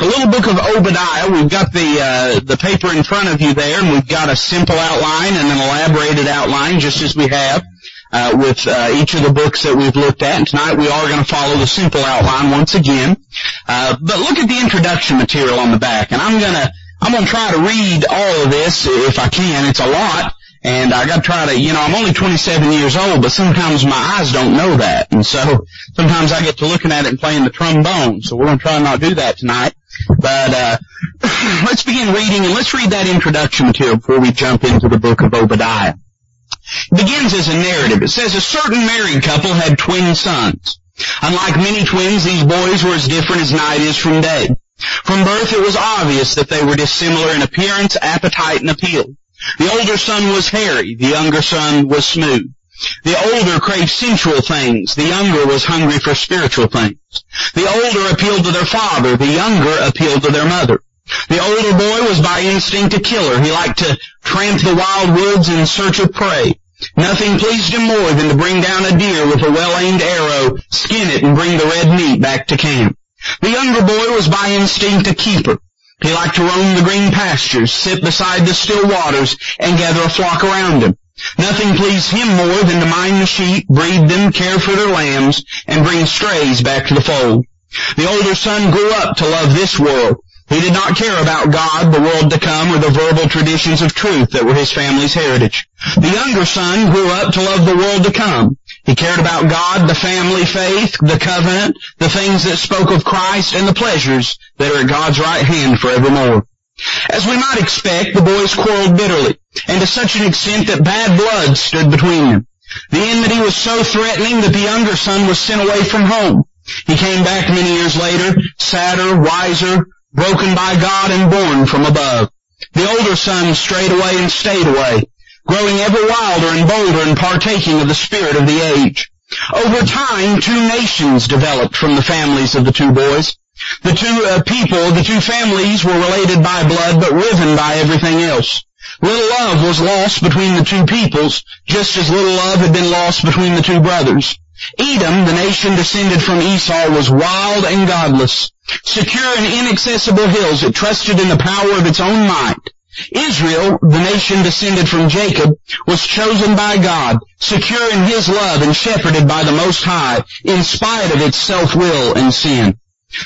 the little book of Obadiah. We've got the uh, the paper in front of you there, and we've got a simple outline and an elaborated outline, just as we have uh, with uh, each of the books that we've looked at. And tonight we are going to follow the simple outline once again. Uh, but look at the introduction material on the back, and I'm gonna I'm gonna try to read all of this if I can. It's a lot. And I gotta try to, you know, I'm only 27 years old, but sometimes my eyes don't know that. And so sometimes I get to looking at it and playing the trombone. So we're gonna try not to do that tonight. But, uh, let's begin reading and let's read that introduction material before we jump into the book of Obadiah. It begins as a narrative. It says a certain married couple had twin sons. Unlike many twins, these boys were as different as night is from day. From birth it was obvious that they were dissimilar in appearance, appetite, and appeal. The older son was hairy, the younger son was smooth. The older craved sensual things, the younger was hungry for spiritual things. The older appealed to their father, the younger appealed to their mother. The older boy was by instinct a killer. He liked to tramp the wild woods in search of prey. Nothing pleased him more than to bring down a deer with a well-aimed arrow, skin it, and bring the red meat back to camp. The younger boy was by instinct a keeper. He liked to roam the green pastures, sit beside the still waters, and gather a flock around him. Nothing pleased him more than to mind the sheep, breed them, care for their lambs, and bring strays back to the fold. The older son grew up to love this world. He did not care about God, the world to come, or the verbal traditions of truth that were his family's heritage. The younger son grew up to love the world to come. He cared about God, the family faith, the covenant, the things that spoke of Christ, and the pleasures that are at God's right hand forevermore. As we might expect, the boys quarreled bitterly, and to such an extent that bad blood stood between them. The enmity was so threatening that the younger son was sent away from home. He came back many years later, sadder, wiser, broken by God and born from above. The older son strayed away and stayed away growing ever wilder and bolder and partaking of the spirit of the age. Over time, two nations developed from the families of the two boys. The two uh, people, the two families were related by blood but riven by everything else. Little love was lost between the two peoples, just as little love had been lost between the two brothers. Edom, the nation descended from Esau, was wild and godless. Secure in inaccessible hills, it trusted in the power of its own might. Israel, the nation descended from Jacob, was chosen by God, secure in His love and shepherded by the Most High, in spite of its self-will and sin.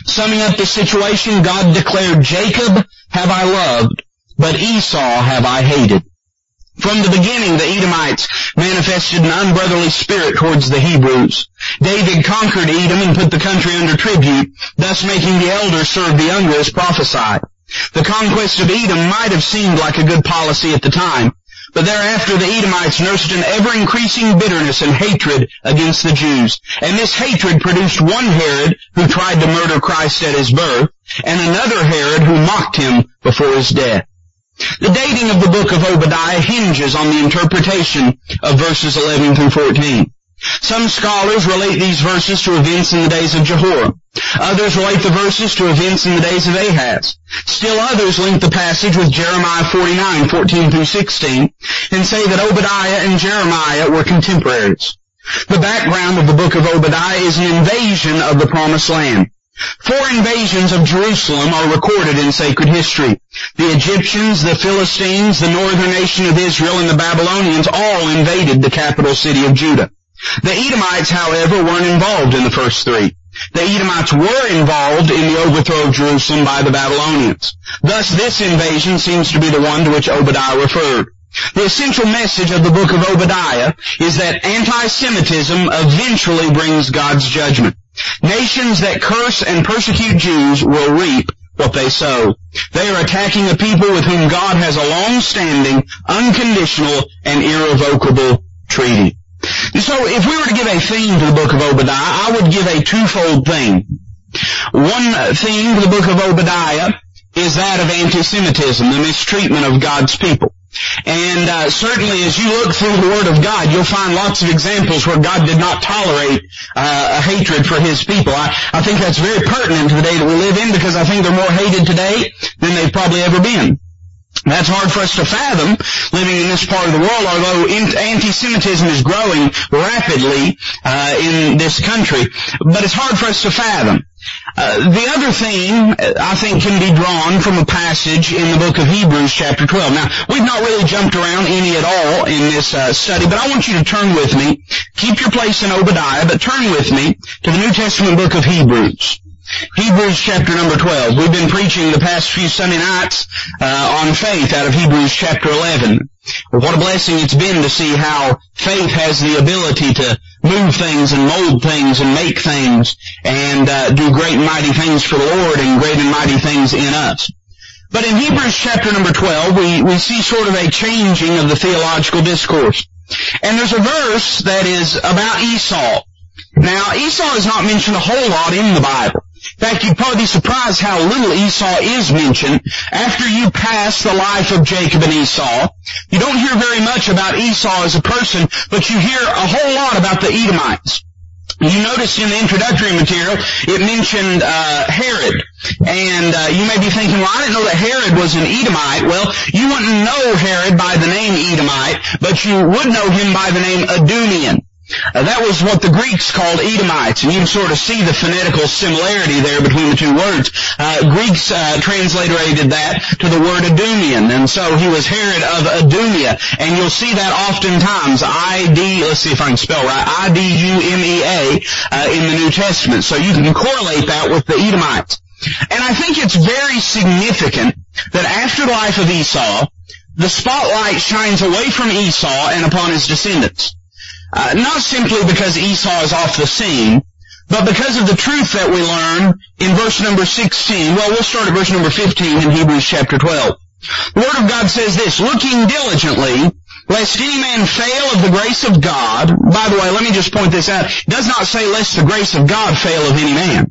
Summing up the situation, God declared, Jacob have I loved, but Esau have I hated. From the beginning, the Edomites manifested an unbrotherly spirit towards the Hebrews. David conquered Edom and put the country under tribute, thus making the elders serve the younger as prophesied. The conquest of Edom might have seemed like a good policy at the time, but thereafter the Edomites nursed an ever-increasing bitterness and hatred against the Jews. And this hatred produced one Herod who tried to murder Christ at his birth, and another Herod who mocked him before his death. The dating of the book of Obadiah hinges on the interpretation of verses 11 through 14. Some scholars relate these verses to events in the days of Jehoram. Others relate the verses to events in the days of Ahaz. Still others link the passage with Jeremiah 49, 14 through 16, and say that Obadiah and Jeremiah were contemporaries. The background of the book of Obadiah is an invasion of the promised land. Four invasions of Jerusalem are recorded in sacred history. The Egyptians, the Philistines, the northern nation of Israel, and the Babylonians all invaded the capital city of Judah. The Edomites, however, weren't involved in the first three. The Edomites were involved in the overthrow of Jerusalem by the Babylonians. Thus this invasion seems to be the one to which Obadiah referred. The essential message of the book of Obadiah is that anti-Semitism eventually brings God's judgment. Nations that curse and persecute Jews will reap what they sow. They are attacking a people with whom God has a long-standing, unconditional, and irrevocable treaty. So if we were to give a theme to the book of Obadiah, I would give a twofold theme. One theme to the book of Obadiah is that of anti-Semitism, the mistreatment of God's people. And uh, certainly as you look through the Word of God, you'll find lots of examples where God did not tolerate uh, a hatred for His people. I, I think that's very pertinent to the day that we live in because I think they're more hated today than they've probably ever been. That's hard for us to fathom living in this part of the world, although anti-Semitism is growing rapidly uh, in this country. But it's hard for us to fathom. Uh, the other theme, uh, I think, can be drawn from a passage in the book of Hebrews chapter 12. Now, we've not really jumped around any at all in this uh, study, but I want you to turn with me. Keep your place in Obadiah, but turn with me to the New Testament book of Hebrews. Hebrews chapter number 12. We've been preaching the past few Sunday nights uh, on faith out of Hebrews chapter 11. Well, what a blessing it's been to see how faith has the ability to move things and mold things and make things and uh, do great and mighty things for the Lord and great and mighty things in us. But in Hebrews chapter number 12, we, we see sort of a changing of the theological discourse. And there's a verse that is about Esau. Now, Esau is not mentioned a whole lot in the Bible. In fact, you'd probably be surprised how little Esau is mentioned. After you pass the life of Jacob and Esau, you don't hear very much about Esau as a person, but you hear a whole lot about the Edomites. You notice in the introductory material, it mentioned uh, Herod, and uh, you may be thinking, "Well, I didn't know that Herod was an Edomite." Well, you wouldn't know Herod by the name Edomite, but you would know him by the name Idumean. Uh, that was what the Greeks called Edomites, and you can sort of see the phonetical similarity there between the two words. Uh, Greeks uh, transliterated that to the word Idumean, and so he was Herod of Idumea, and you'll see that oftentimes, I-D, let's see if I can spell right, I-D-U-M-E-A uh, in the New Testament. So you can correlate that with the Edomites. And I think it's very significant that after the life of Esau, the spotlight shines away from Esau and upon his descendants. Uh, not simply because Esau is off the scene, but because of the truth that we learn in verse number 16. Well, we'll start at verse number 15 in Hebrews chapter 12. The Word of God says this, looking diligently, lest any man fail of the grace of God. By the way, let me just point this out. It does not say lest the grace of God fail of any man.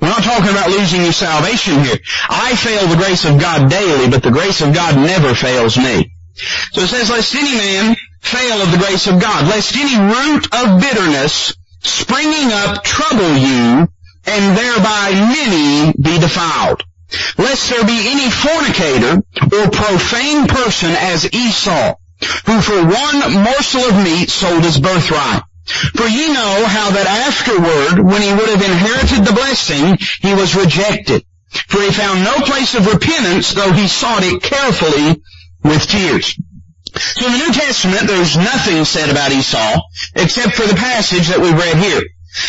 We're not talking about losing your salvation here. I fail the grace of God daily, but the grace of God never fails me. So it says, lest any man fail of the grace of God, lest any root of bitterness springing up trouble you, and thereby many be defiled. Lest there be any fornicator or profane person as Esau, who for one morsel of meat sold his birthright. For ye know how that afterward, when he would have inherited the blessing, he was rejected. For he found no place of repentance, though he sought it carefully with tears. So in the New Testament, there's nothing said about Esau except for the passage that we've read here.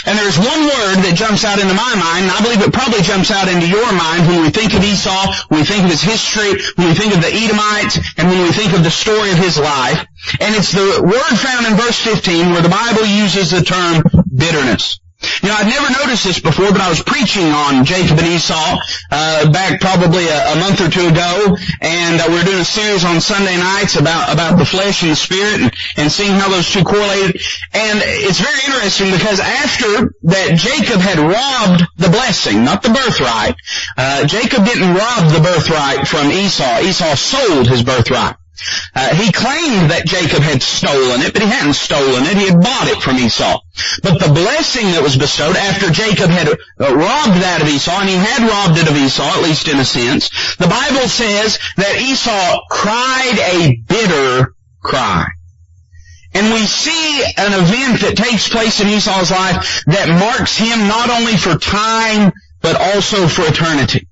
And there's one word that jumps out into my mind, and I believe it probably jumps out into your mind when we think of Esau, when we think of his history, when we think of the Edomites, and when we think of the story of his life. And it's the word found in verse 15 where the Bible uses the term bitterness. You know, I'd never noticed this before, but I was preaching on Jacob and Esau uh, back probably a, a, month or two ago, and uh, we are doing a series on Sunday nights about about the flesh and the spirit, and, and seeing how those two correlated. And it's very interesting because after that Jacob had robbed the blessing, not the birthright, uh, Jacob didn't rob the birthright from Esau. Esau sold his birthright. Uh, he claimed that Jacob had stolen it, but he hadn't stolen it. He had bought it from Esau. But the blessing that was bestowed after Jacob had uh, robbed that of Esau, and he had robbed it of Esau, at least in a sense, the Bible says that Esau cried a bitter cry. And we see an event that takes place in Esau's life that marks him not only for time, but also for eternity.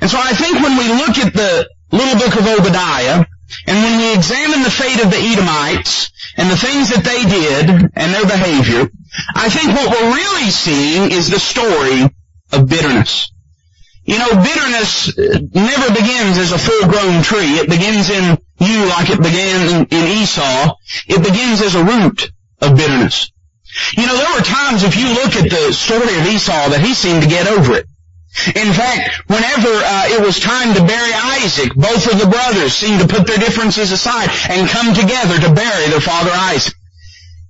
And so I think when we look at the little book of Obadiah, and when we examine the fate of the Edomites and the things that they did and their behavior, I think what we're really seeing is the story of bitterness. You know, bitterness uh, never begins as a full-grown tree. It begins in you like it began in, Esau. It begins as a root of bitterness. You know, there were times if you look at the story of Esau that he seemed to get over it. In fact, whenever uh, it was time to bury Isaac, both of the brothers seemed to put their differences aside and come together to bury their father Isaac.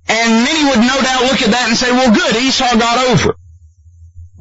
And many would no doubt look at that and say, well good, Esau got over.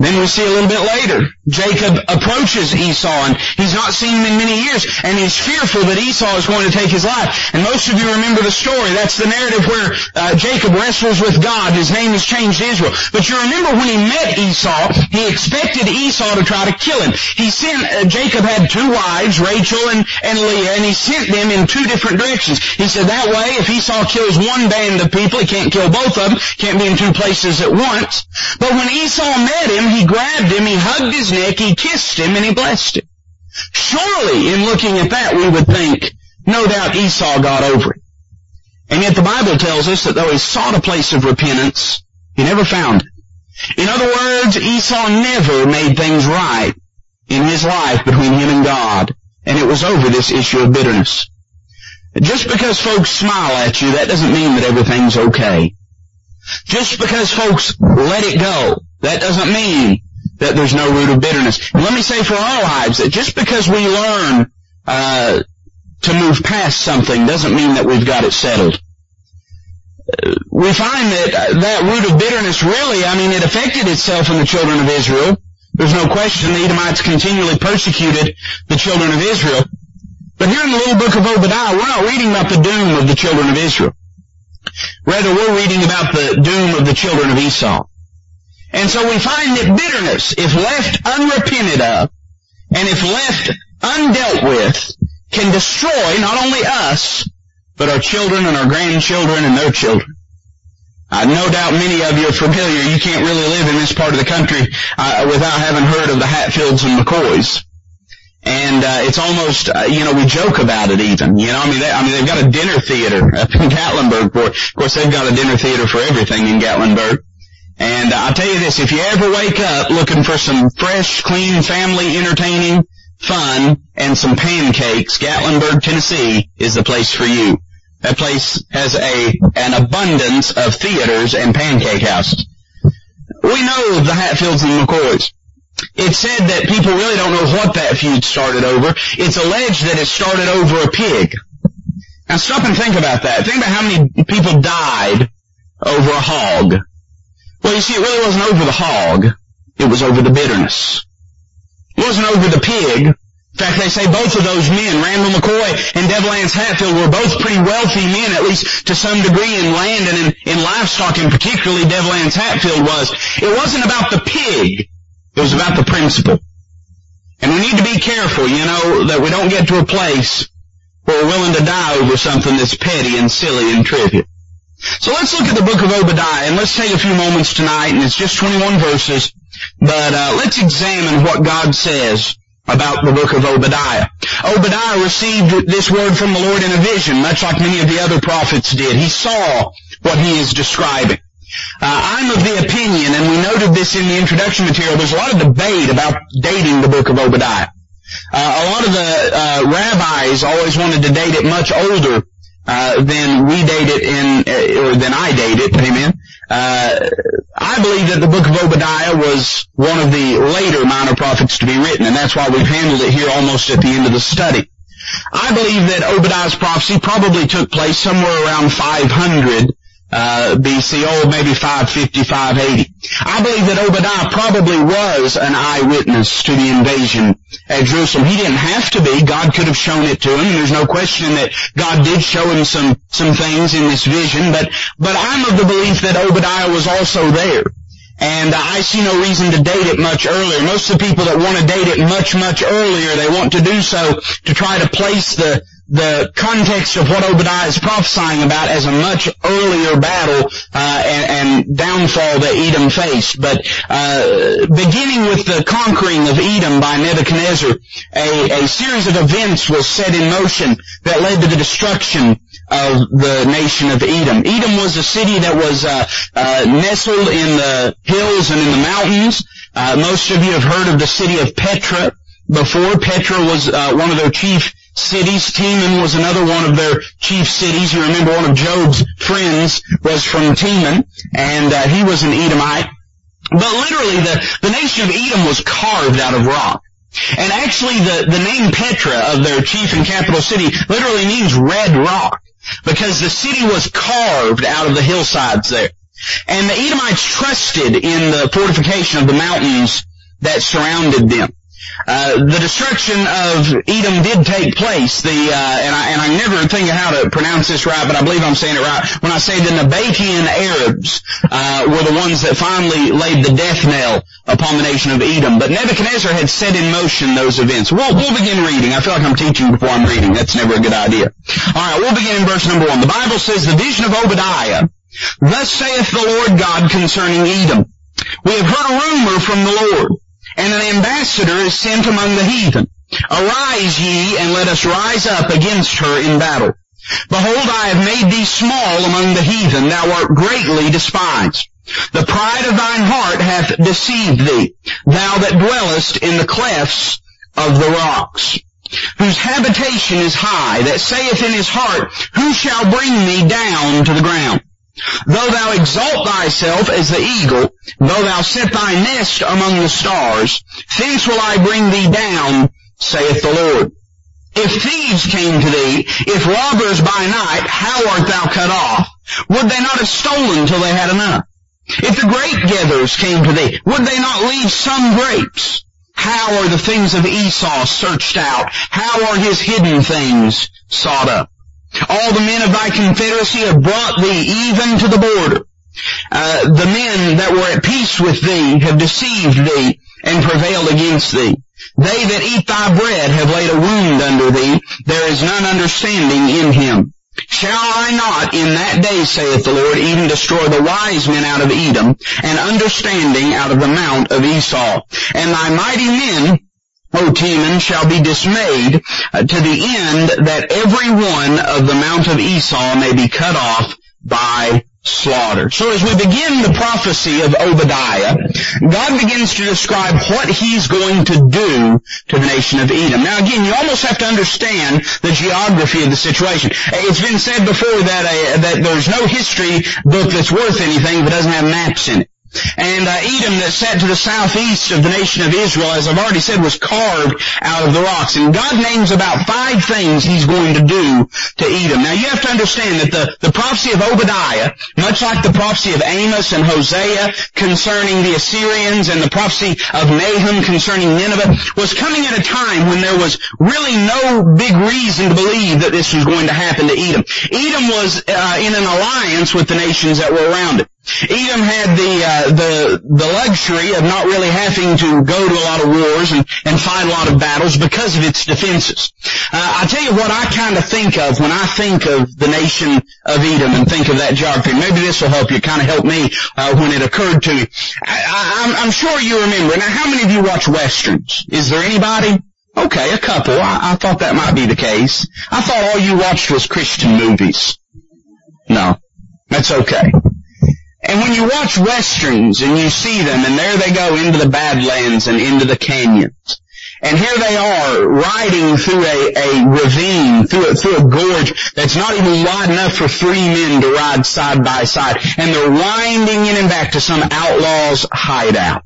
Then we see a little bit later, Jacob approaches Esau and he's not seen him in many years and he's fearful that Esau is going to take his life. And most of you remember the story. That's the narrative where uh, Jacob wrestles with God. His name is changed to Israel. But you remember when he met Esau, he expected Esau to try to kill him. He sent, uh, Jacob had two wives, Rachel and, and Leah, and he sent them in two different directions. He said that way, if Esau kills one band of people, he can't kill both of them, can't be in two places at once. But when Esau met him, he grabbed him, he hugged his neck, he kissed him, and he blessed him. Surely, in looking at that, we would think, no doubt Esau got over it. And yet the Bible tells us that though he sought a place of repentance, he never found it. In other words, Esau never made things right in his life between him and God. And it was over this issue of bitterness. Just because folks smile at you, that doesn't mean that everything's okay. Just because folks let it go, that doesn't mean that there's no root of bitterness. And let me say for our lives that just because we learn uh, to move past something doesn't mean that we've got it settled. Uh, we find that uh, that root of bitterness really, I mean, it affected itself in the children of Israel. There's no question the Edomites continually persecuted the children of Israel. But here in the little book of Obadiah, we're not reading about the doom of the children of Israel. Rather, we're reading about the doom of the children of Esau. And so we find that bitterness, if left unrepented of, and if left undealt with, can destroy not only us, but our children and our grandchildren and their children. Uh, no doubt many of you are familiar. You can't really live in this part of the country uh, without having heard of the Hatfields and McCoys. And uh, it's almost, uh, you know, we joke about it even. You know, I mean, they, I mean, they've got a dinner theater up in Gatlinburg. For, of course, they've got a dinner theater for everything in Gatlinburg. And uh, I'll tell you this: if you ever wake up looking for some fresh, clean, family entertaining fun and some pancakes, Gatlinburg, Tennessee is the place for you. That place has a an abundance of theaters and pancake houses. We know the Hatfields and McCoys. It's said that people really don't know what that feud started over. It's alleged that it started over a pig. Now stop and think about that. Think about how many people died over a hog. Well, you see, it really wasn't over the hog. It was over the bitterness. It wasn't over the pig. In fact, they say both of those men, Randall McCoy and Devil Anse Hatfield, were both pretty wealthy men, at least to some degree in land and in, in livestock, and particularly Devil Anse Hatfield was. It wasn't about the pig. It was about the principle. And we need to be careful, you know, that we don't get to a place where we're willing to die over something that's petty and silly and trivial. So let's look at the book of Obadiah, and let's take a few moments tonight, and it's just 21 verses, but uh, let's examine what God says about the book of Obadiah. Obadiah received this word from the Lord in a vision, much like many of the other prophets did. He saw what he is describing. Uh, I'm of the opinion, and we noted this in the introduction material, there's a lot of debate about dating the book of Obadiah. Uh, a lot of the uh, rabbis always wanted to date it much older uh, than we date it in, uh, or than I date it, amen. Uh, I believe that the book of Obadiah was one of the later minor prophets to be written, and that's why we've handled it here almost at the end of the study. I believe that Obadiah's prophecy probably took place somewhere around 500 uh, BC, oh, maybe 550, 580. I believe that Obadiah probably was an eyewitness to the invasion at Jerusalem. He didn't have to be. God could have shown it to him. There's no question that God did show him some, some things in this vision, but, but I'm of the belief that Obadiah was also there. And I see no reason to date it much earlier. Most of the people that want to date it much, much earlier, they want to do so to try to place the, the context of what Obadiah is prophesying about as a much earlier battle uh, and, and, downfall that Edom faced. But uh, beginning with the conquering of Edom by Nebuchadnezzar, a, a series of events was set in motion that led to the destruction of the nation of Edom. Edom was a city that was uh, uh nestled in the hills and in the mountains. Uh, most of you have heard of the city of Petra before. Petra was uh, one of their chief cities. Teman was another one of their chief cities. You remember one of Job's friends was from Teman, and uh, he was an Edomite. But literally, the, the nation of Edom was carved out of rock. And actually, the, the name Petra of their chief and capital city literally means red rock, because the city was carved out of the hillsides there. And the Edomites trusted in the fortification of the mountains that surrounded them. Uh, the destruction of Edom did take place. The uh, and I and I never think of how to pronounce this right, but I believe I'm saying it right when I say the Nabatean Arabs uh, were the ones that finally laid the death knell upon the nation of Edom. But Nebuchadnezzar had set in motion those events. We'll, we'll begin reading. I feel like I'm teaching before I'm reading. That's never a good idea. All right, we'll begin in verse number one. The Bible says the vision of Obadiah. Thus saith the Lord God concerning Edom. We have heard a rumor from the Lord, and an ambassador is sent among the heathen. Arise ye, and let us rise up against her in battle. Behold, I have made thee small among the heathen, thou art greatly despised. The pride of thine heart hath deceived thee, thou that dwellest in the clefts of the rocks, whose habitation is high, that saith in his heart, Who shall bring me down to the ground? Though thou exalt thyself as the eagle, though thou set thy nest among the stars, thence will I bring thee down, saith the Lord. If thieves came to thee, if robbers by night, how art thou cut off? Would they not have stolen till they had enough? If the grape gatherers came to thee, would they not leave some grapes? How are the things of Esau searched out? How are his hidden things sought up? All the men of thy confederacy have brought thee even to the border. Uh, the men that were at peace with thee have deceived thee and prevailed against thee. They that eat thy bread have laid a wound under thee. There is none understanding in him. Shall I not in that day, saith the Lord, even destroy the wise men out of Edom, and understanding out of the mount of Esau? And thy mighty men, O Teman, shall be dismayed, uh, to the end that every one of the mount of Esau may be cut off by slaughter. So as we begin the prophecy of Obadiah, God begins to describe what He's going to do to the nation of Edom. Now again, you almost have to understand the geography of the situation. It's been said before that, uh, that there's no history book that's worth anything it doesn't have maps in it. And uh, Edom that sat to the southeast of the nation of Israel, as I've already said, was carved out of the rocks. And God names about five things He's going to do to Edom. Now you have to understand that the, the prophecy of Obadiah, much like the prophecy of Amos and Hosea concerning the Assyrians and the prophecy of Nahum concerning Nineveh, was coming at a time when there was really no big reason to believe that this was going to happen to Edom. Edom was uh, in an alliance with the nations that were around it. Edom had the uh, the the luxury of not really having to go to a lot of wars and, and fight a lot of battles because of its defenses. Uh, I tell you what I kind of think of when I think of the nation of Edom and think of that geography. Maybe this will help you. Kind of help me uh, when it occurred to me. I, am sure you remember. Now, how many of you watch westerns? Is there anybody? Okay, a couple. I, I thought that might be the case. I thought all you watched was Christian movies. No, that's okay. And when you watch westerns and you see them and there they go into the badlands and into the canyons. And here they are riding through a, a ravine, through a, through a gorge that's not even wide enough for three men to ride side by side. And they're winding in and back to some outlaw's hideout.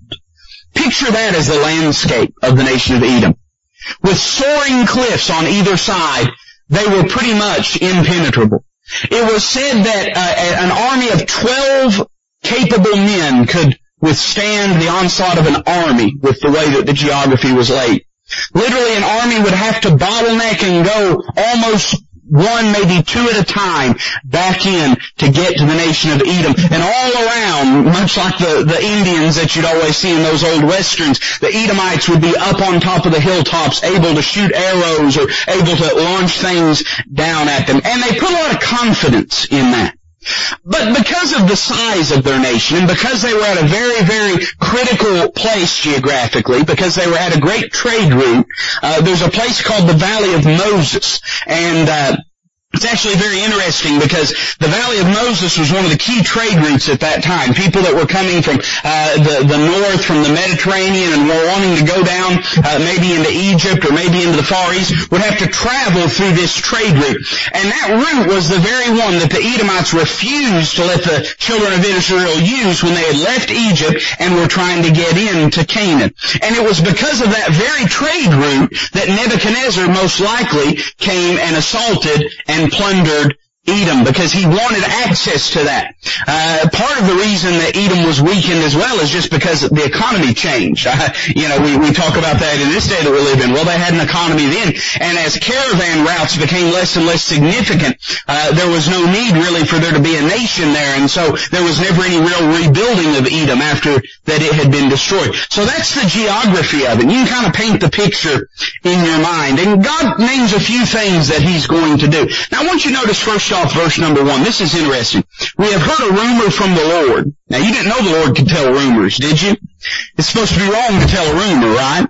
Picture that as the landscape of the nation of Edom. With soaring cliffs on either side, they were pretty much impenetrable. It was said that uh, an army of 12 capable men could withstand the onslaught of an army with the way that the geography was laid. Literally an army would have to bottleneck and go almost one, maybe two at a time back in to get to the nation of Edom. And all around, much like the, the Indians that you'd always see in those old westerns, the Edomites would be up on top of the hilltops, able to shoot arrows or able to launch things down at them. And they put a lot of confidence in that. But because of the size of their nation, and because they were at a very, very critical place geographically, because they were at a great trade route, uh, there's a place called the Valley of Moses, and uh, it's actually very interesting because the Valley of Moses was one of the key trade routes at that time. People that were coming from uh, the, the north, from the Mediterranean, and were wanting to go down uh, maybe into Egypt or maybe into the Far East would have to travel through this trade route. And that route was the very one that the Edomites refused to let the children of Israel use when they had left Egypt and were trying to get into Canaan. And it was because of that very trade route that Nebuchadnezzar most likely came and assaulted and plundered Edom because he wanted access to that. Uh, part of the reason that Edom was weakened as well is just because the economy changed. Uh, you know, we, we talk about that in this day that we live in. Well, they had an economy then, and as caravan routes became less and less significant, uh, there was no need really for there to be a nation there, and so there was never any real rebuilding of Edom after that it had been destroyed. So that's the geography of it. You can kind of paint the picture in your mind, and God names a few things that He's going to do. Now, I want you to notice first off verse number one. This is interesting. We have heard a rumor from the Lord. Now you didn't know the Lord could tell rumors, did you? It's supposed to be wrong to tell a rumor, right?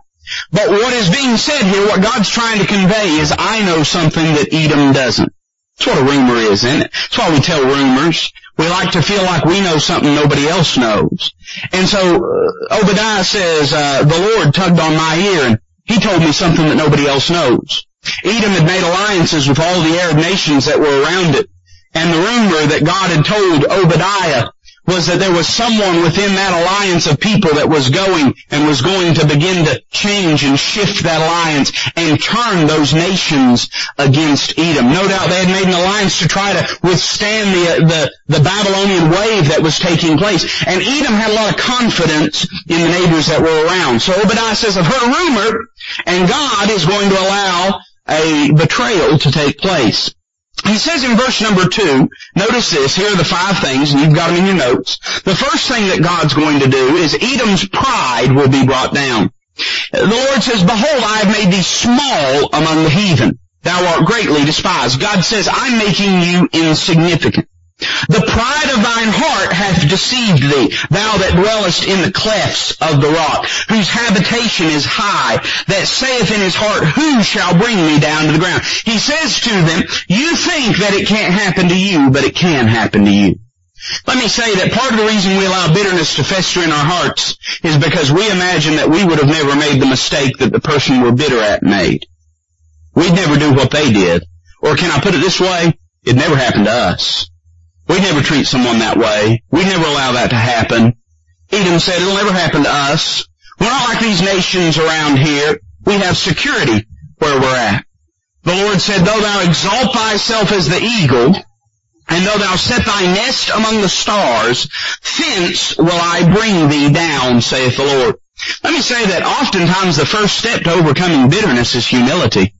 But what is being said here, what God's trying to convey is I know something that Edom doesn't. That's what a rumor is, isn't it? That's why we tell rumors. We like to feel like we know something nobody else knows. And so uh, Obadiah says, uh, the Lord tugged on my ear and he told me something that nobody else knows. Edom had made alliances with all the Arab nations that were around it. And the rumor that God had told Obadiah was that there was someone within that alliance of people that was going and was going to begin to change and shift that alliance and turn those nations against Edom. No doubt they had made an alliance to try to withstand the, the, the Babylonian wave that was taking place. And Edom had a lot of confidence in the neighbors that were around. So Obadiah says, I've heard a rumor and God is going to allow a betrayal to take place. He says in verse number two, notice this, here are the five things, and you've got them in your notes. The first thing that God's going to do is Edom's pride will be brought down. The Lord says, Behold, I have made thee small among the heathen. Thou art greatly despised. God says, I'm making you insignificant. The pride of thine heart hath deceived thee, thou that dwellest in the clefts of the rock, whose habitation is high, that saith in his heart, who shall bring me down to the ground? He says to them, you think that it can't happen to you, but it can happen to you. Let me say that part of the reason we allow bitterness to fester in our hearts is because we imagine that we would have never made the mistake that the person we're bitter at made. We'd never do what they did. Or can I put it this way? It never happened to us. We never treat someone that way. We never allow that to happen. Edom said it'll never happen to us. We're not like these nations around here. We have security where we're at. The Lord said, though thou exalt thyself as the eagle, and though thou set thy nest among the stars, thence will I bring thee down, saith the Lord. Let me say that oftentimes the first step to overcoming bitterness is humility.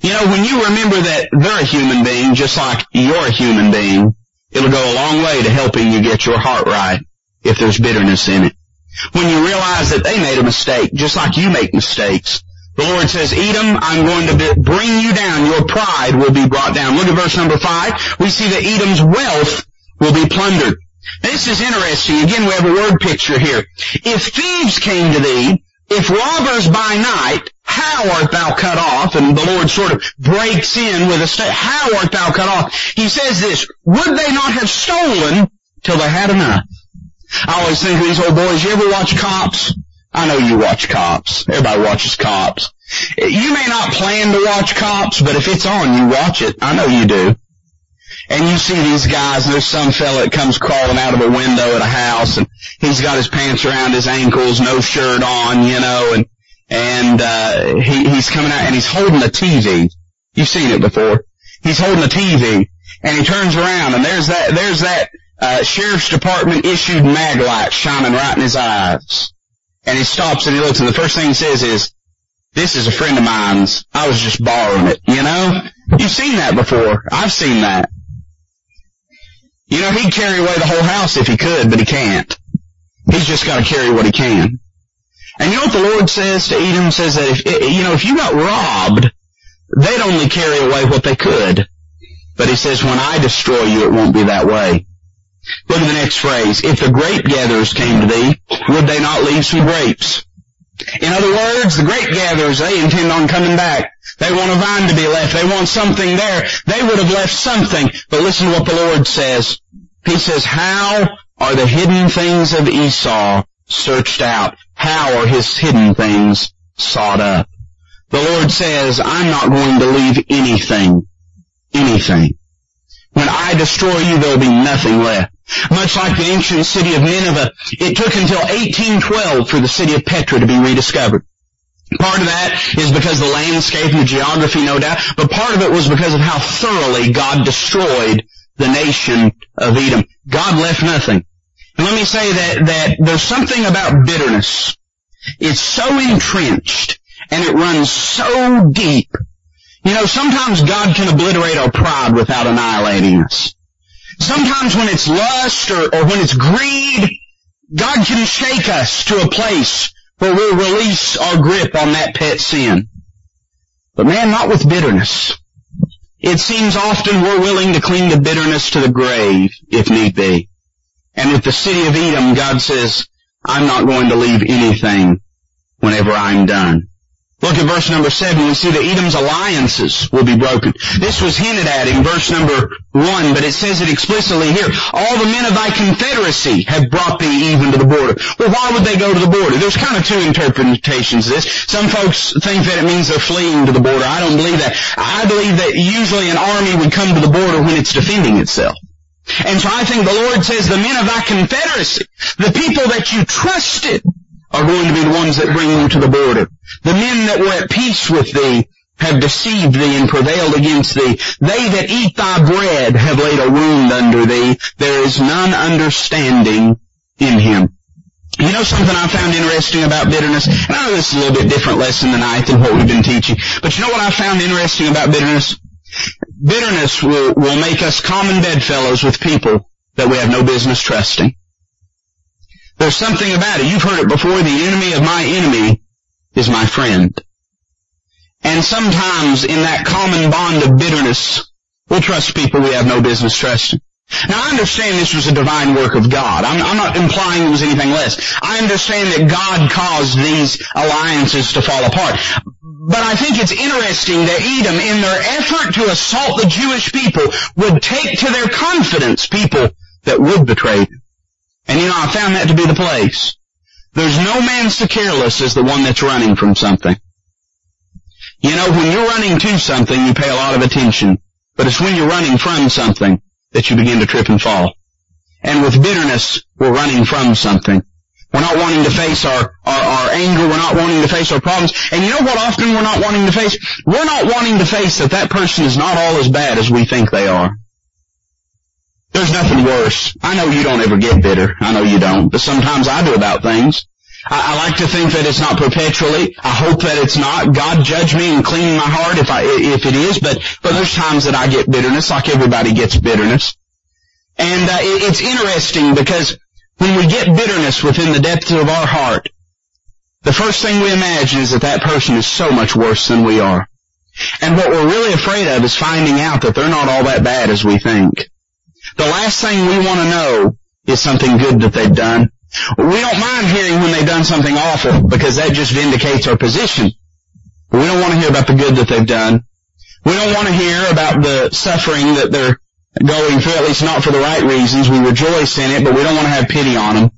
You know, when you remember that they're a human being just like you're a human being, It'll go a long way to helping you get your heart right if there's bitterness in it. When you realize that they made a mistake, just like you make mistakes, the Lord says, Edom, I'm going to bring you down. Your pride will be brought down. Look at verse number five. We see that Edom's wealth will be plundered. This is interesting. Again, we have a word picture here. If thieves came to thee, if robbers by night, how art thou cut off? And the Lord sort of breaks in with a state. How art thou cut off? He says this, would they not have stolen till they had enough? I always think of these old boys, you ever watch cops? I know you watch cops. Everybody watches cops. You may not plan to watch cops, but if it's on, you watch it. I know you do. And you see these guys, and there's some fella that comes crawling out of a window at a house and he's got his pants around his ankles, no shirt on, you know, and and uh, he, he's coming out and he's holding a TV. You've seen it before. He's holding a TV and he turns around and there's that there's that uh, sheriff's department issued mag light shining right in his eyes. And he stops and he looks and the first thing he says is, "This is a friend of mine's. I was just borrowing it." You know, you've seen that before. I've seen that. You know, he'd carry away the whole house if he could, but he can't. He's just got to carry what he can. And you know what the Lord says to Edom? Says that if, you know, if you got robbed, they'd only carry away what they could. But he says, when I destroy you, it won't be that way. Look at the next phrase. If the grape gatherers came to thee, would they not leave some grapes? In other words, the grape gatherers, they intend on coming back. They want a vine to be left. They want something there. They would have left something. But listen to what the Lord says. He says, how are the hidden things of Esau searched out? How are his hidden things sought up? The Lord says, I'm not going to leave anything. Anything. When I destroy you, there'll be nothing left. Much like the ancient city of Nineveh, it took until 1812 for the city of Petra to be rediscovered. Part of that is because the landscape and the geography, no doubt, but part of it was because of how thoroughly God destroyed the nation of Edom. God left nothing. Let me say that, that there's something about bitterness. It's so entrenched and it runs so deep. You know, sometimes God can obliterate our pride without annihilating us. Sometimes when it's lust or, or when it's greed, God can shake us to a place where we'll release our grip on that pet sin. But man, not with bitterness. It seems often we're willing to cling the bitterness to the grave, if need be. And with the city of Edom, God says, I'm not going to leave anything whenever I'm done. Look at verse number seven. We see that Edom's alliances will be broken. This was hinted at in verse number one, but it says it explicitly here. All the men of thy confederacy have brought thee even to the border. Well, why would they go to the border? There's kind of two interpretations of this. Some folks think that it means they're fleeing to the border. I don't believe that. I believe that usually an army would come to the border when it's defending itself. And so I think the Lord says the men of thy confederacy, the people that you trusted, are going to be the ones that bring you to the border. The men that were at peace with thee have deceived thee and prevailed against thee. They that eat thy bread have laid a wound under thee. There is none understanding in him. You know something I found interesting about bitterness? And I know this is a little bit different lesson tonight than what we've been teaching. But you know what I found interesting about bitterness? Bitterness will, will make us common bedfellows with people that we have no business trusting. There's something about it. You've heard it before. The enemy of my enemy is my friend. And sometimes in that common bond of bitterness, we'll trust people we have no business trusting. Now I understand this was a divine work of God. I'm, I'm, not implying it was anything less. I understand that God caused these alliances to fall apart. But I think it's interesting that Edom, in their effort to assault the Jewish people, would take to their confidence people that would betray them. And you know, I found that to be the place. There's no man so careless as the one that's running from something. You know, when you're running to something, you pay a lot of attention. But it's when you're running from something that you begin to trip and fall. And with bitterness, we're running from something. We're not wanting to face our, our, our anger. We're not wanting to face our problems. And you know what often we're not wanting to face? We're not wanting to face that that person is not all as bad as we think they are. There's nothing worse. I know you don't ever get bitter. I know you don't. But sometimes I do about things. I, I, like to think that it's not perpetually. I hope that it's not. God judge me and clean my heart if I, if it is. But, but there's times that I get bitterness like everybody gets bitterness. And uh, it, it's interesting because when we get bitterness within the depths of our heart, the first thing we imagine is that that person is so much worse than we are. And what we're really afraid of is finding out that they're not all that bad as we think. The last thing we want to know is something good that they've done. We don't mind hearing when they've done something awful because that just vindicates our position. We don't want to hear about the good that they've done. We don't want to hear about the suffering that they're going through, at least not for the right reasons. We rejoice in it, but we don't want to have pity on them.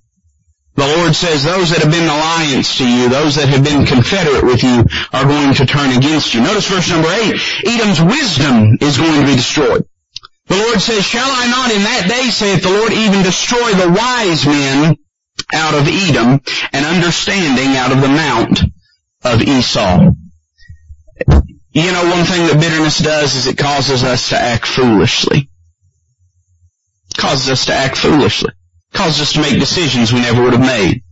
The Lord says those that have been alliance to you, those that have been confederate with you, are going to turn against you. Notice verse number 8. Edom's wisdom is going to be destroyed. The Lord says, Shall I not in that day, saith the Lord, even destroy the wise men out of Edom and understanding out of the mount of Esau? You know, one thing that bitterness does is it causes us to act foolishly. Causes us to act foolishly. Causes us to make decisions we never would have made.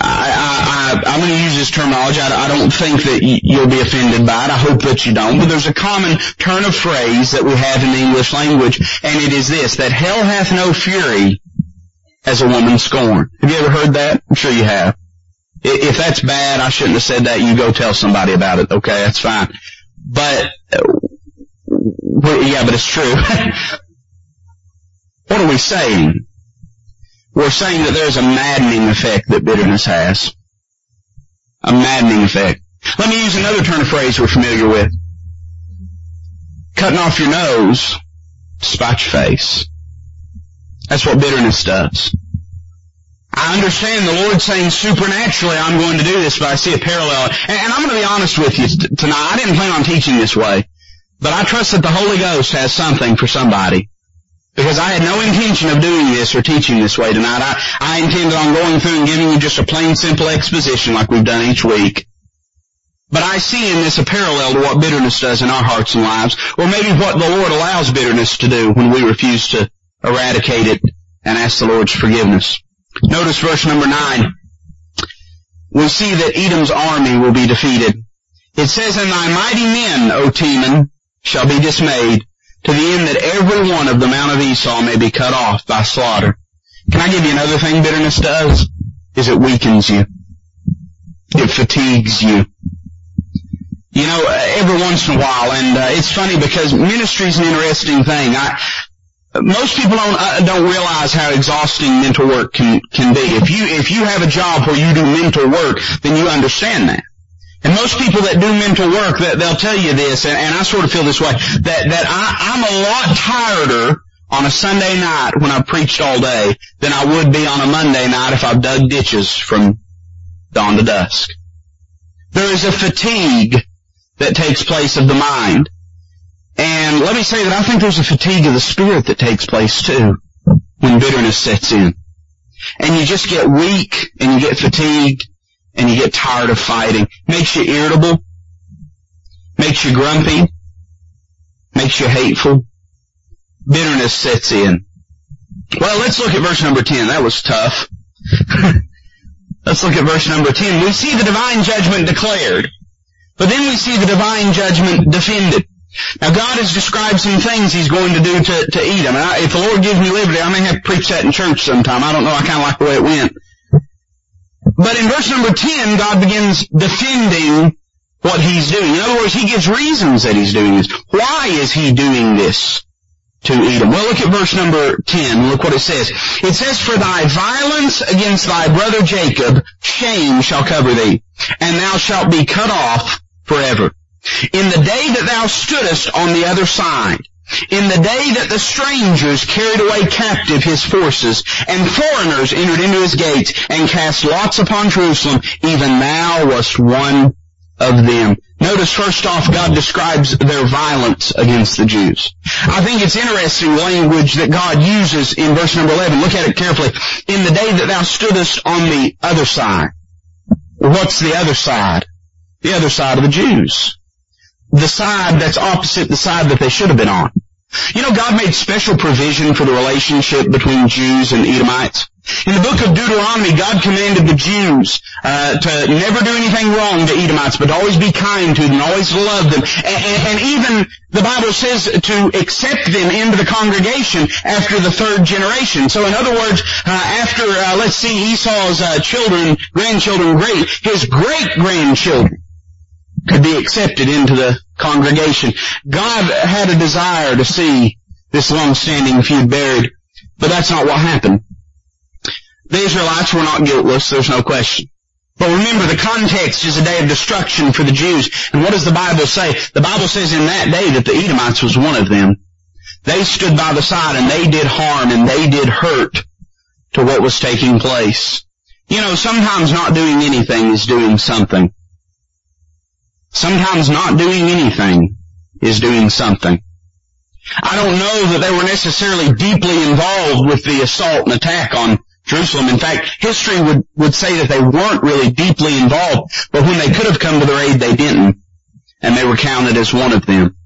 I, am going to use this terminology. I, I don't think that you'll be offended by it. I hope that you don't. But there's a common turn of phrase that we have in the English language, and it is this, that hell hath no fury as a woman scorned. Have you ever heard that? I'm sure you have. If that's bad, I shouldn't have said that. You go tell somebody about it. Okay, that's fine. But, uh, yeah, but it's true. what are we saying? We're saying that there's a maddening effect that bitterness has. A maddening effect. Let me use another turn of phrase we're familiar with. Cutting off your nose to spite your face. That's what bitterness does. I understand the Lord saying supernaturally I'm going to do this, but I see a parallel. And, I'm going to be honest with you tonight. I didn't plan on teaching this way, but I trust that the Holy Ghost has something for somebody. Because I had no intention of doing this or teaching this way tonight. I, I intended on going through and giving you just a plain simple exposition like we've done each week. But I see in this a parallel to what bitterness does in our hearts and lives, or maybe what the Lord allows bitterness to do when we refuse to eradicate it and ask the Lord's forgiveness. Notice verse number nine. We see that Edom's army will be defeated. It says, And thy mighty men, O Teman, shall be dismayed, to the end that every one of the mount of Esau may be cut off by slaughter. Can I give you another thing bitterness does? Is it weakens you. It fatigues you. You know, every once in a while, and uh, it's funny because ministry is an interesting thing. I, most people don't uh, don't realize how exhausting mental work can can be. If you if you have a job where you do mental work, then you understand that. And most people that do mental work, that they'll tell you this, and, and I sort of feel this way, that that I, I'm a lot tireder on a Sunday night when I've preached all day than I would be on a Monday night if I've dug ditches from dawn to dusk. There is a fatigue that takes place of the mind. And let me say that I think there's a fatigue of the spirit that takes place too when bitterness sets in. And you just get weak and you get fatigued and you get tired of fighting. Makes you irritable. Makes you grumpy. Makes you hateful. Bitterness sets in. Well, let's look at verse number 10. That was tough. let's look at verse number 10. We see the divine judgment declared. But then we see the divine judgment defended. Now God has described some things He's going to do to, to Edom. And I, if the Lord gives me liberty, I may have to preach that in church sometime. I don't know. I kind of like the way it went. But in verse number 10, God begins defending what He's doing. In other words, He gives reasons that He's doing this. Why is He doing this? to Edom. Well, look at verse number 10. Look what it says. It says, For thy violence against thy brother Jacob, shame shall cover thee, and thou shalt be cut off forever. In the day that thou stoodest on the other side, in the day that the strangers carried away captive his forces, and foreigners entered into his gates, and cast lots upon Jerusalem, even thou wast one of them. Notice first off, God describes their violence against the Jews. I think it's interesting language that God uses in verse number 11. Look at it carefully. In the day that thou stoodest on the other side. What's the other side? The other side of the Jews. The side that's opposite the side that they should have been on. You know, God made special provision for the relationship between Jews and Edomites. In the book of Deuteronomy, God commanded the Jews uh, to never do anything wrong to Edomites, but always be kind to them, always love them, and, and, and even the Bible says to accept them into the congregation after the third generation. So, in other words, uh, after uh, let's see Esau's uh, children, grandchildren, great, his great grandchildren could be accepted into the congregation. God had a desire to see this long-standing feud buried, but that's not what happened. The Israelites were not guiltless, there's no question. But remember, the context is a day of destruction for the Jews. And what does the Bible say? The Bible says in that day that the Edomites was one of them. They stood by the side and they did harm and they did hurt to what was taking place. You know, sometimes not doing anything is doing something. Sometimes not doing anything is doing something. I don't know that they were necessarily deeply involved with the assault and attack on Jerusalem. In fact, history would, would say that they weren't really deeply involved, but when they could have come to their aid, they didn't. And they were counted as one of them.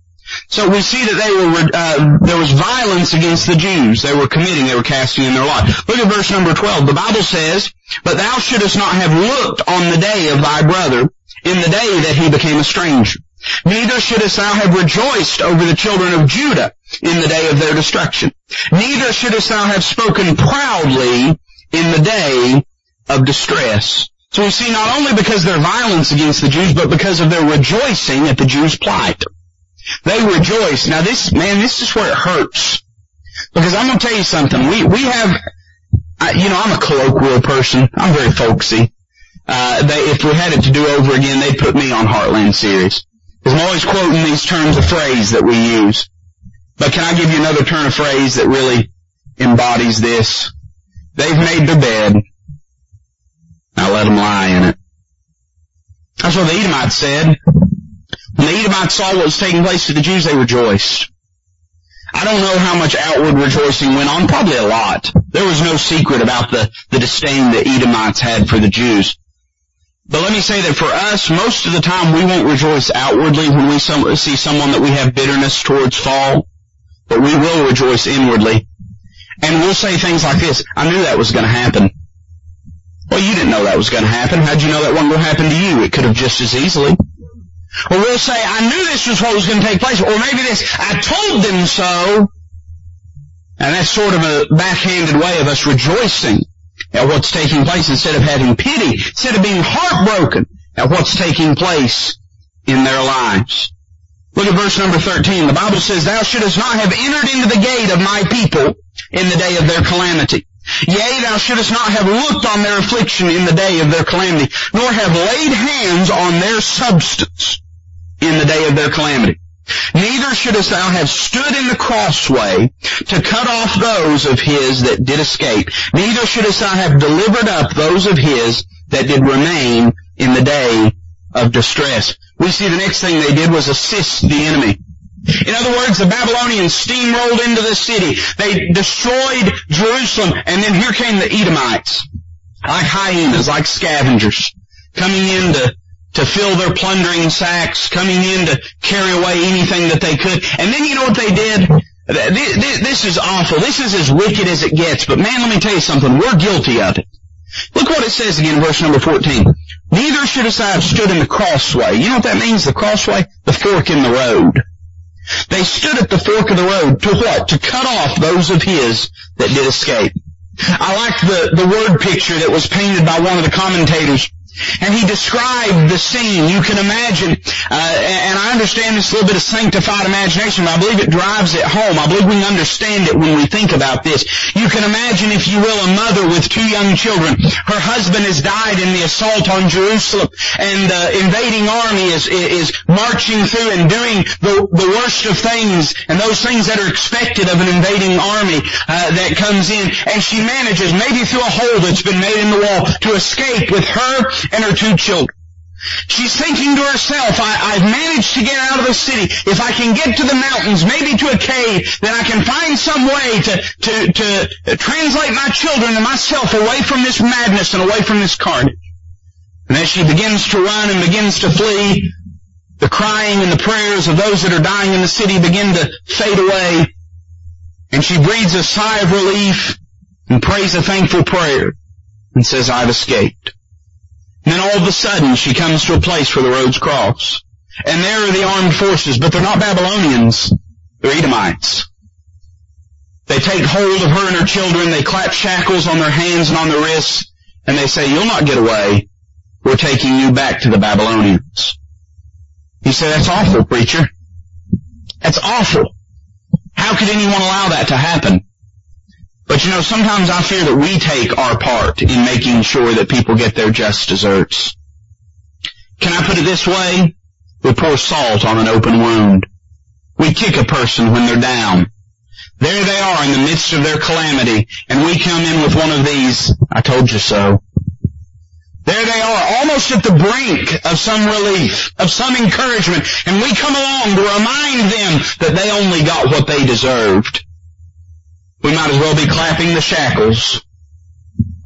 So we see that they were, uh, there was violence against the Jews. They were committing, they were casting in their lot. Look at verse number 12. The Bible says, But thou shouldest not have looked on the day of thy brother in the day that he became a stranger. Neither shouldest thou have rejoiced over the children of Judah in the day of their destruction. Neither shouldest thou have spoken proudly in the day of distress. So we see not only because of their violence against the Jews, but because of their rejoicing at the Jews' plight. They rejoice. Now this, man, this is where it hurts. Because I'm gonna tell you something. We, we have, I, you know, I'm a colloquial person. I'm very folksy. Uh, they, if we had it to do over again, they'd put me on Heartland series. Because I'm always quoting these terms of phrase that we use. But can I give you another turn of phrase that really embodies this? They've made their bed. Now let them lie in it. That's what the Edomites said. When the Edomites saw what was taking place to the Jews, they rejoiced. I don't know how much outward rejoicing went on, probably a lot. There was no secret about the, the disdain the Edomites had for the Jews. But let me say that for us, most of the time we won't rejoice outwardly when we see someone that we have bitterness towards fall, but we will rejoice inwardly. And we'll say things like this, I knew that was going to happen. Well, you didn't know that was going to happen. How'd you know that wasn't going to happen to you? It could have just as easily. Or we'll say, I knew this was what was going to take place. Or maybe this, I told them so. And that's sort of a backhanded way of us rejoicing at what's taking place instead of having pity, instead of being heartbroken at what's taking place in their lives. Look at verse number 13. The Bible says, Thou shouldest not have entered into the gate of my people in the day of their calamity. Yea, thou shouldest not have looked on their affliction in the day of their calamity, nor have laid hands on their substance in the day of their calamity. Neither shouldest thou have stood in the crossway to cut off those of his that did escape. Neither shouldest thou have delivered up those of his that did remain in the day of distress. We see the next thing they did was assist the enemy. In other words, the Babylonians steamrolled into the city. They destroyed Jerusalem, and then here came the Edomites, like hyenas, like scavengers, coming in to, to fill their plundering sacks, coming in to carry away anything that they could. And then you know what they did? This is awful. This is as wicked as it gets. But man, let me tell you something. We're guilty of it. Look what it says again in verse number 14. Neither shouldest thou have stood in the crossway. You know what that means, the crossway? The fork in the road. They stood at the fork of the road to what? To cut off those of his that did escape. I like the, the word picture that was painted by one of the commentators and he described the scene. You can imagine, uh, and I understand this little bit of sanctified imagination, but I believe it drives it home. I believe we understand it when we think about this. You can imagine, if you will, a mother with two young children. Her husband has died in the assault on Jerusalem, and the invading army is, is marching through and doing the, the worst of things, and those things that are expected of an invading army uh, that comes in. And she manages, maybe through a hole that's been made in the wall, to escape with her and her two children. She's thinking to herself, I, have managed to get out of the city. If I can get to the mountains, maybe to a cave, then I can find some way to, to, to translate my children and myself away from this madness and away from this carnage. And as she begins to run and begins to flee, the crying and the prayers of those that are dying in the city begin to fade away. And she breathes a sigh of relief and prays a thankful prayer and says, I've escaped. And then all of a sudden she comes to a place where the roads cross. And there are the armed forces, but they're not Babylonians. They're Edomites. They take hold of her and her children, they clap shackles on their hands and on their wrists, and they say, you'll not get away. We're taking you back to the Babylonians. He said, that's awful, preacher. That's awful. How could anyone allow that to happen? But you know, sometimes I fear that we take our part in making sure that people get their just desserts. Can I put it this way? We pour salt on an open wound. We kick a person when they're down. There they are in the midst of their calamity, and we come in with one of these, I told you so. There they are, almost at the brink of some relief, of some encouragement, and we come along to remind them that they only got what they deserved we might as well be clapping the shackles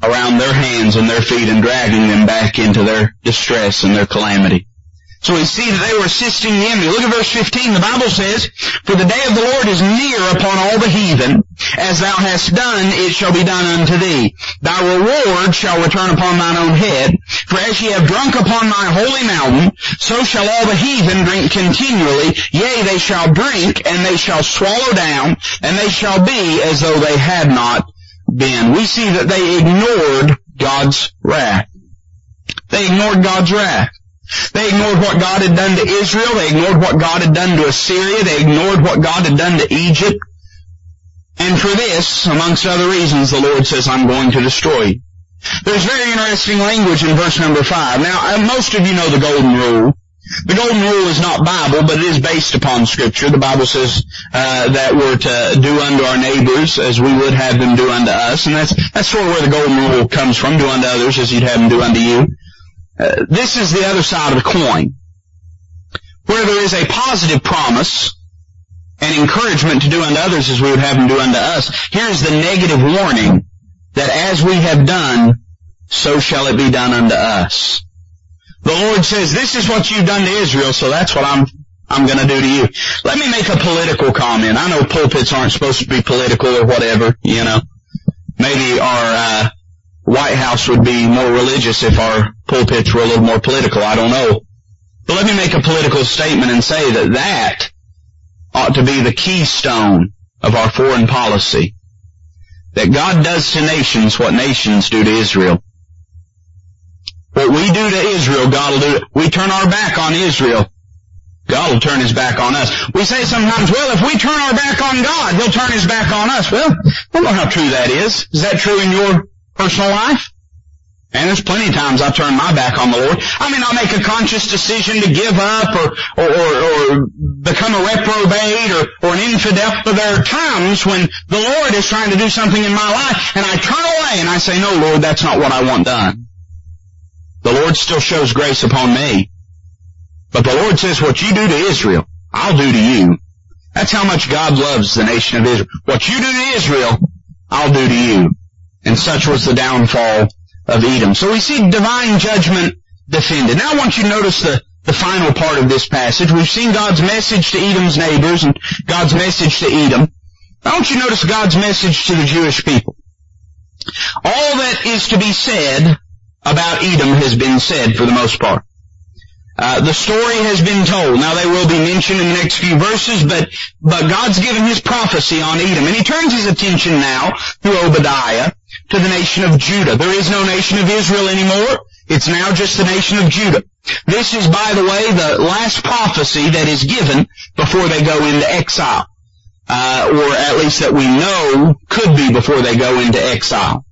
around their hands and their feet and dragging them back into their distress and their calamity. So we see that they were assisting the enemy. Look at verse 15. The Bible says, For the day of the Lord is near upon all the heathen. As thou hast done, it shall be done unto thee. Thy reward shall return upon thine own head. For as ye have drunk upon my holy mountain, so shall all the heathen drink continually. Yea, they shall drink, and they shall swallow down, and they shall be as though they had not been. We see that they ignored God's wrath. They ignored God's wrath. They ignored what God had done to Israel. They ignored what God had done to Assyria. They ignored what God had done to Egypt. And for this, amongst other reasons, the Lord says, I'm going to destroy you. There's very interesting language in verse number five. Now, uh, most of you know the golden rule. The golden rule is not Bible, but it is based upon Scripture. The Bible says uh, that we're to do unto our neighbors as we would have them do unto us, and that's that's sort of where the golden rule comes from: do unto others as you'd have them do unto you. Uh, this is the other side of the coin. Where there is a positive promise and encouragement to do unto others as we would have them do unto us, here's the negative warning that as we have done, so shall it be done unto us. The Lord says, this is what you've done to Israel, so that's what I'm, I'm gonna do to you. Let me make a political comment. I know pulpits aren't supposed to be political or whatever, you know. Maybe our, uh, White House would be more religious if our pulpits were a little more political. I don't know. But let me make a political statement and say that that ought to be the keystone of our foreign policy. That God does to nations what nations do to Israel. What we do to Israel, God will do. We turn our back on Israel. God will turn his back on us. We say sometimes, well, if we turn our back on God, he'll turn his back on us. Well, I don't know how true that is. Is that true in your personal life? And there's plenty of times I turn my back on the Lord. I mean, I'll make a conscious decision to give up or, or, or, or become a reprobate or, or an infidel, but there are times when the Lord is trying to do something in my life and I turn away and I say, no Lord, that's not what I want done. The Lord still shows grace upon me. But the Lord says, what you do to Israel, I'll do to you. That's how much God loves the nation of Israel. What you do to Israel, I'll do to you. And such was the downfall of Edom. So we see divine judgment defended. Now I want you to notice the, the final part of this passage. We've seen God's message to Edom's neighbors and God's message to Edom. I want you to notice God's message to the Jewish people. All that is to be said about Edom has been said for the most part. Uh, the story has been told. Now they will be mentioned in the next few verses, but, but God's given His prophecy on Edom. And He turns His attention now to Obadiah to the nation of Judah. There is no nation of Israel anymore. It's now just the nation of Judah. This is, by the way, the last prophecy that is given before they go into exile. Uh, or at least that we know could be before they go into exile.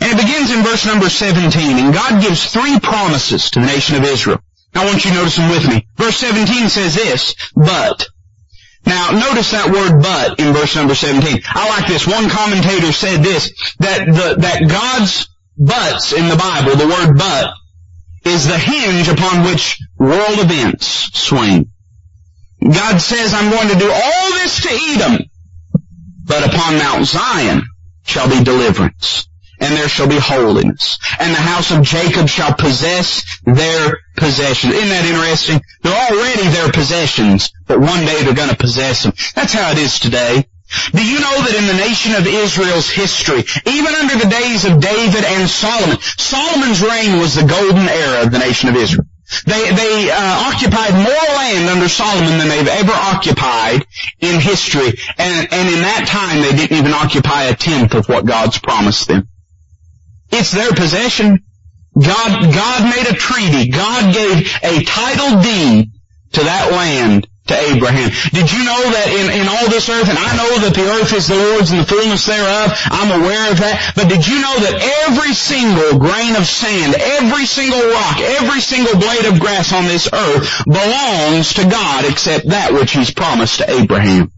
And it begins in verse number 17, and God gives three promises to the nation of Israel. I want you to notice them with me. Verse 17 says this, but. Now, notice that word but in verse number 17. I like this. One commentator said this, that the, that God's buts in the Bible, the word but, is the hinge upon which world events swing. God says, I'm going to do all this to Edom, but upon Mount Zion shall be deliverance and there shall be holiness. And the house of Jacob shall possess their possessions. Isn't that interesting? They're already their possessions, but one day they're going to possess them. That's how it is today. Do you know that in the nation of Israel's history, even under the days of David and Solomon, Solomon's reign was the golden era of the nation of Israel. They, they uh, occupied more land under Solomon than they've ever occupied in history, and, and in that time they didn't even occupy a tenth of what God's promised them. It's their possession. God, God made a treaty. God gave a title deed to that land to Abraham. Did you know that in, in all this earth, and I know that the earth is the Lord's and the fullness thereof, I'm aware of that, but did you know that every single grain of sand, every single rock, every single blade of grass on this earth belongs to God except that which He's promised to Abraham?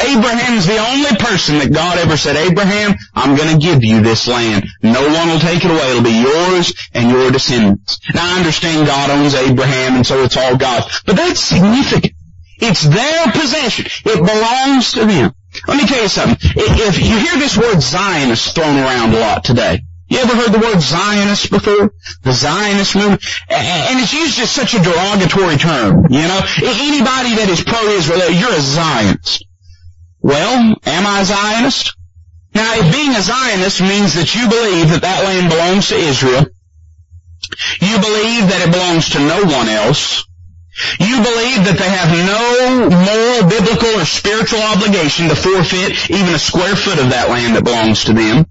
Abraham's the only person that God ever said, Abraham, I'm gonna give you this land. No one will take it away. It'll be yours and your descendants. Now I understand God owns Abraham and so it's all God's. But that's significant. It's their possession. It belongs to them. Let me tell you something. If you hear this word Zionist thrown around a lot today, you ever heard the word Zionist before? The Zionist movement? And it's used as such a derogatory term, you know? Anybody that is pro-Israel, you're a Zionist. Well, am I a Zionist? Now, if being a Zionist means that you believe that that land belongs to Israel, you believe that it belongs to no one else, you believe that they have no moral, biblical, or spiritual obligation to forfeit even a square foot of that land that belongs to them,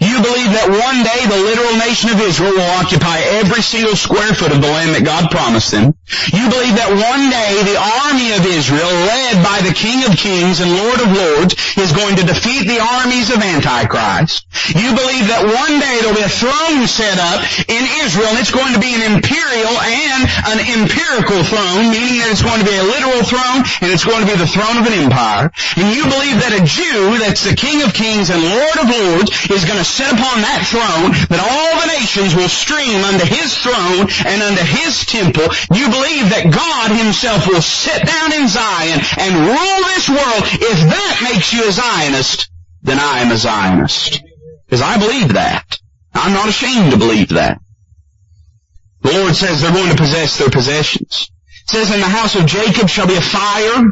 you believe that one day the literal nation of Israel will occupy every single square foot of the land that God promised them. You believe that one day the army of Israel, led by the King of Kings and Lord of Lords, is going to defeat the armies of Antichrist. You believe that one day there will be a throne set up in Israel and it's going to be an imperial and an empirical throne, meaning that it's going to be a literal throne and it's going to be the throne of an empire. And you believe that a Jew that's the King of Kings and Lord of Lords is going to sit upon that throne, that all the nations will stream unto his throne and unto his temple. You believe that God himself will sit down in Zion and rule this world. If that makes you a Zionist, then I am a Zionist. Because I believe that. I'm not ashamed to believe that. The Lord says they're going to possess their possessions. It says in the house of Jacob shall be a fire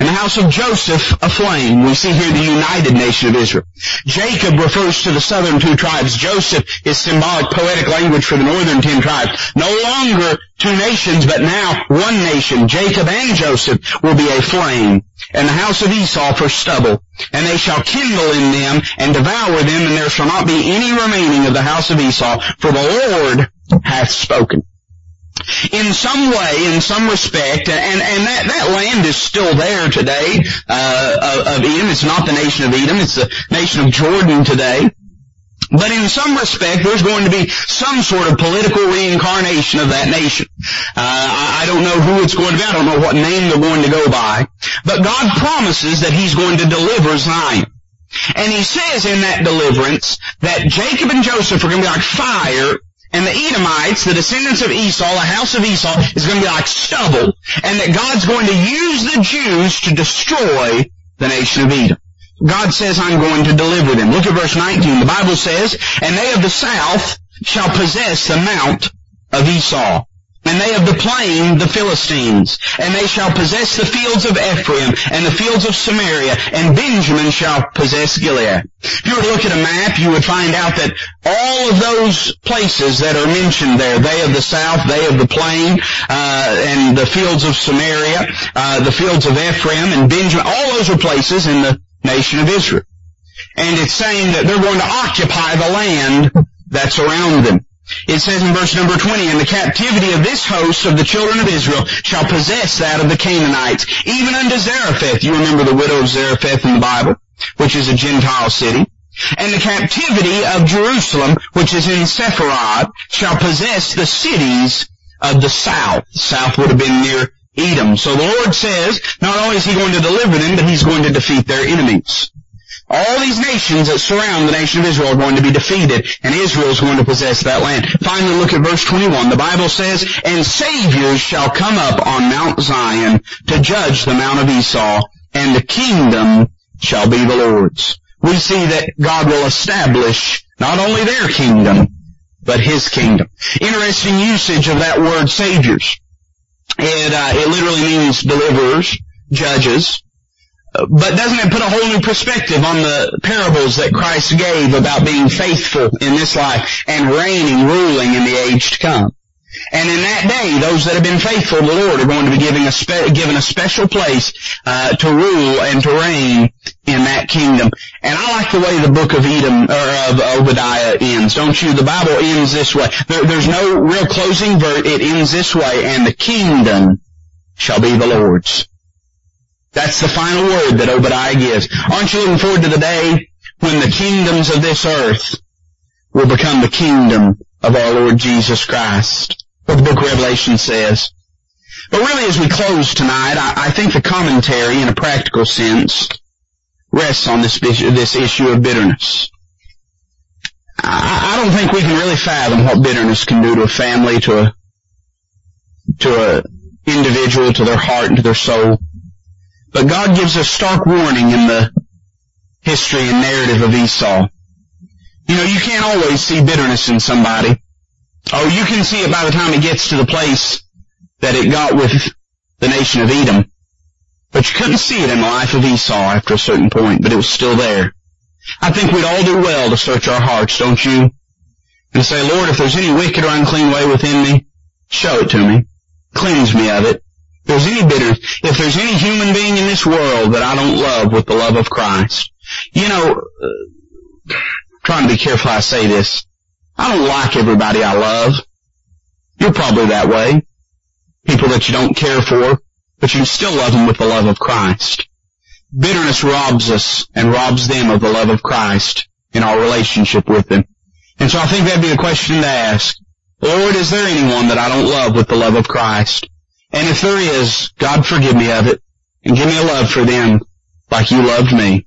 in the house of Joseph, a flame. We see here the united nation of Israel. Jacob refers to the southern two tribes. Joseph is symbolic poetic language for the northern ten tribes. No longer two nations, but now one nation. Jacob and Joseph will be a flame. And the house of Esau for stubble. And they shall kindle in them and devour them, and there shall not be any remaining of the house of Esau, for the Lord hath spoken. In some way, in some respect, and, and that, that land is still there today, uh, of, of Edom. It's not the nation of Edom, it's the nation of Jordan today. But in some respect, there's going to be some sort of political reincarnation of that nation. Uh, I, I don't know who it's going to be. I don't know what name they're going to go by. But God promises that He's going to deliver Zion. And He says in that deliverance that Jacob and Joseph are going to be like fire and the Edomites, the descendants of Esau, the house of Esau, is going to be like stubble, and that God's going to use the Jews to destroy the nation of Edom. God says, I'm going to deliver them. Look at verse 19. The Bible says, And they of the south shall possess the mount of Esau. And they of the plain, the Philistines. And they shall possess the fields of Ephraim, and the fields of Samaria, and Benjamin shall possess Gilead. If you were to look at a map, you would find out that all of those places that are mentioned there, they of the south, they of the plain, uh, and the fields of Samaria, uh, the fields of Ephraim, and Benjamin, all those are places in the nation of Israel. And it's saying that they're going to occupy the land that's around them. It says in verse number 20, And the captivity of this host of the children of Israel shall possess that of the Canaanites, even unto Zarephath. You remember the widow of Zarephath in the Bible, which is a Gentile city. And the captivity of Jerusalem, which is in Sepharad, shall possess the cities of the south. The south would have been near Edom. So the Lord says, not only is He going to deliver them, but He's going to defeat their enemies. All these nations that surround the nation of Israel are going to be defeated, and Israel is going to possess that land. Finally, look at verse 21. The Bible says, And saviors shall come up on Mount Zion to judge the Mount of Esau, and the kingdom shall be the Lord's. We see that God will establish not only their kingdom, but His kingdom. Interesting usage of that word saviors. It, uh, it literally means deliverers, judges. But doesn't it put a whole new perspective on the parables that Christ gave about being faithful in this life and reigning, ruling in the age to come? And in that day, those that have been faithful to the Lord are going to be giving a spe- given a special place uh, to rule and to reign in that kingdom. And I like the way the book of Edom or of Obadiah ends, don't you? The Bible ends this way. There, there's no real closing verse. It ends this way, and the kingdom shall be the Lord's. That's the final word that Obadiah gives. Aren't you looking forward to the day when the kingdoms of this earth will become the kingdom of our Lord Jesus Christ? What the book of Revelation says. But really as we close tonight, I, I think the commentary in a practical sense rests on this, this issue of bitterness. I, I don't think we can really fathom what bitterness can do to a family, to a, to a individual, to their heart, and to their soul. But God gives a stark warning in the history and narrative of Esau. You know, you can't always see bitterness in somebody. Oh, you can see it by the time it gets to the place that it got with the nation of Edom. But you couldn't see it in the life of Esau after a certain point, but it was still there. I think we'd all do well to search our hearts, don't you? And say, Lord, if there's any wicked or unclean way within me, show it to me. Cleanse me of it. If there's any bitterness, if there's any human being in this world that I don't love with the love of Christ, you know, uh, trying to be careful I say this. I don't like everybody I love. You're probably that way. People that you don't care for, but you still love them with the love of Christ. Bitterness robs us and robs them of the love of Christ in our relationship with them. And so I think that'd be a question to ask. Lord, is there anyone that I don't love with the love of Christ? And if there is, God forgive me of it and give me a love for them like you loved me.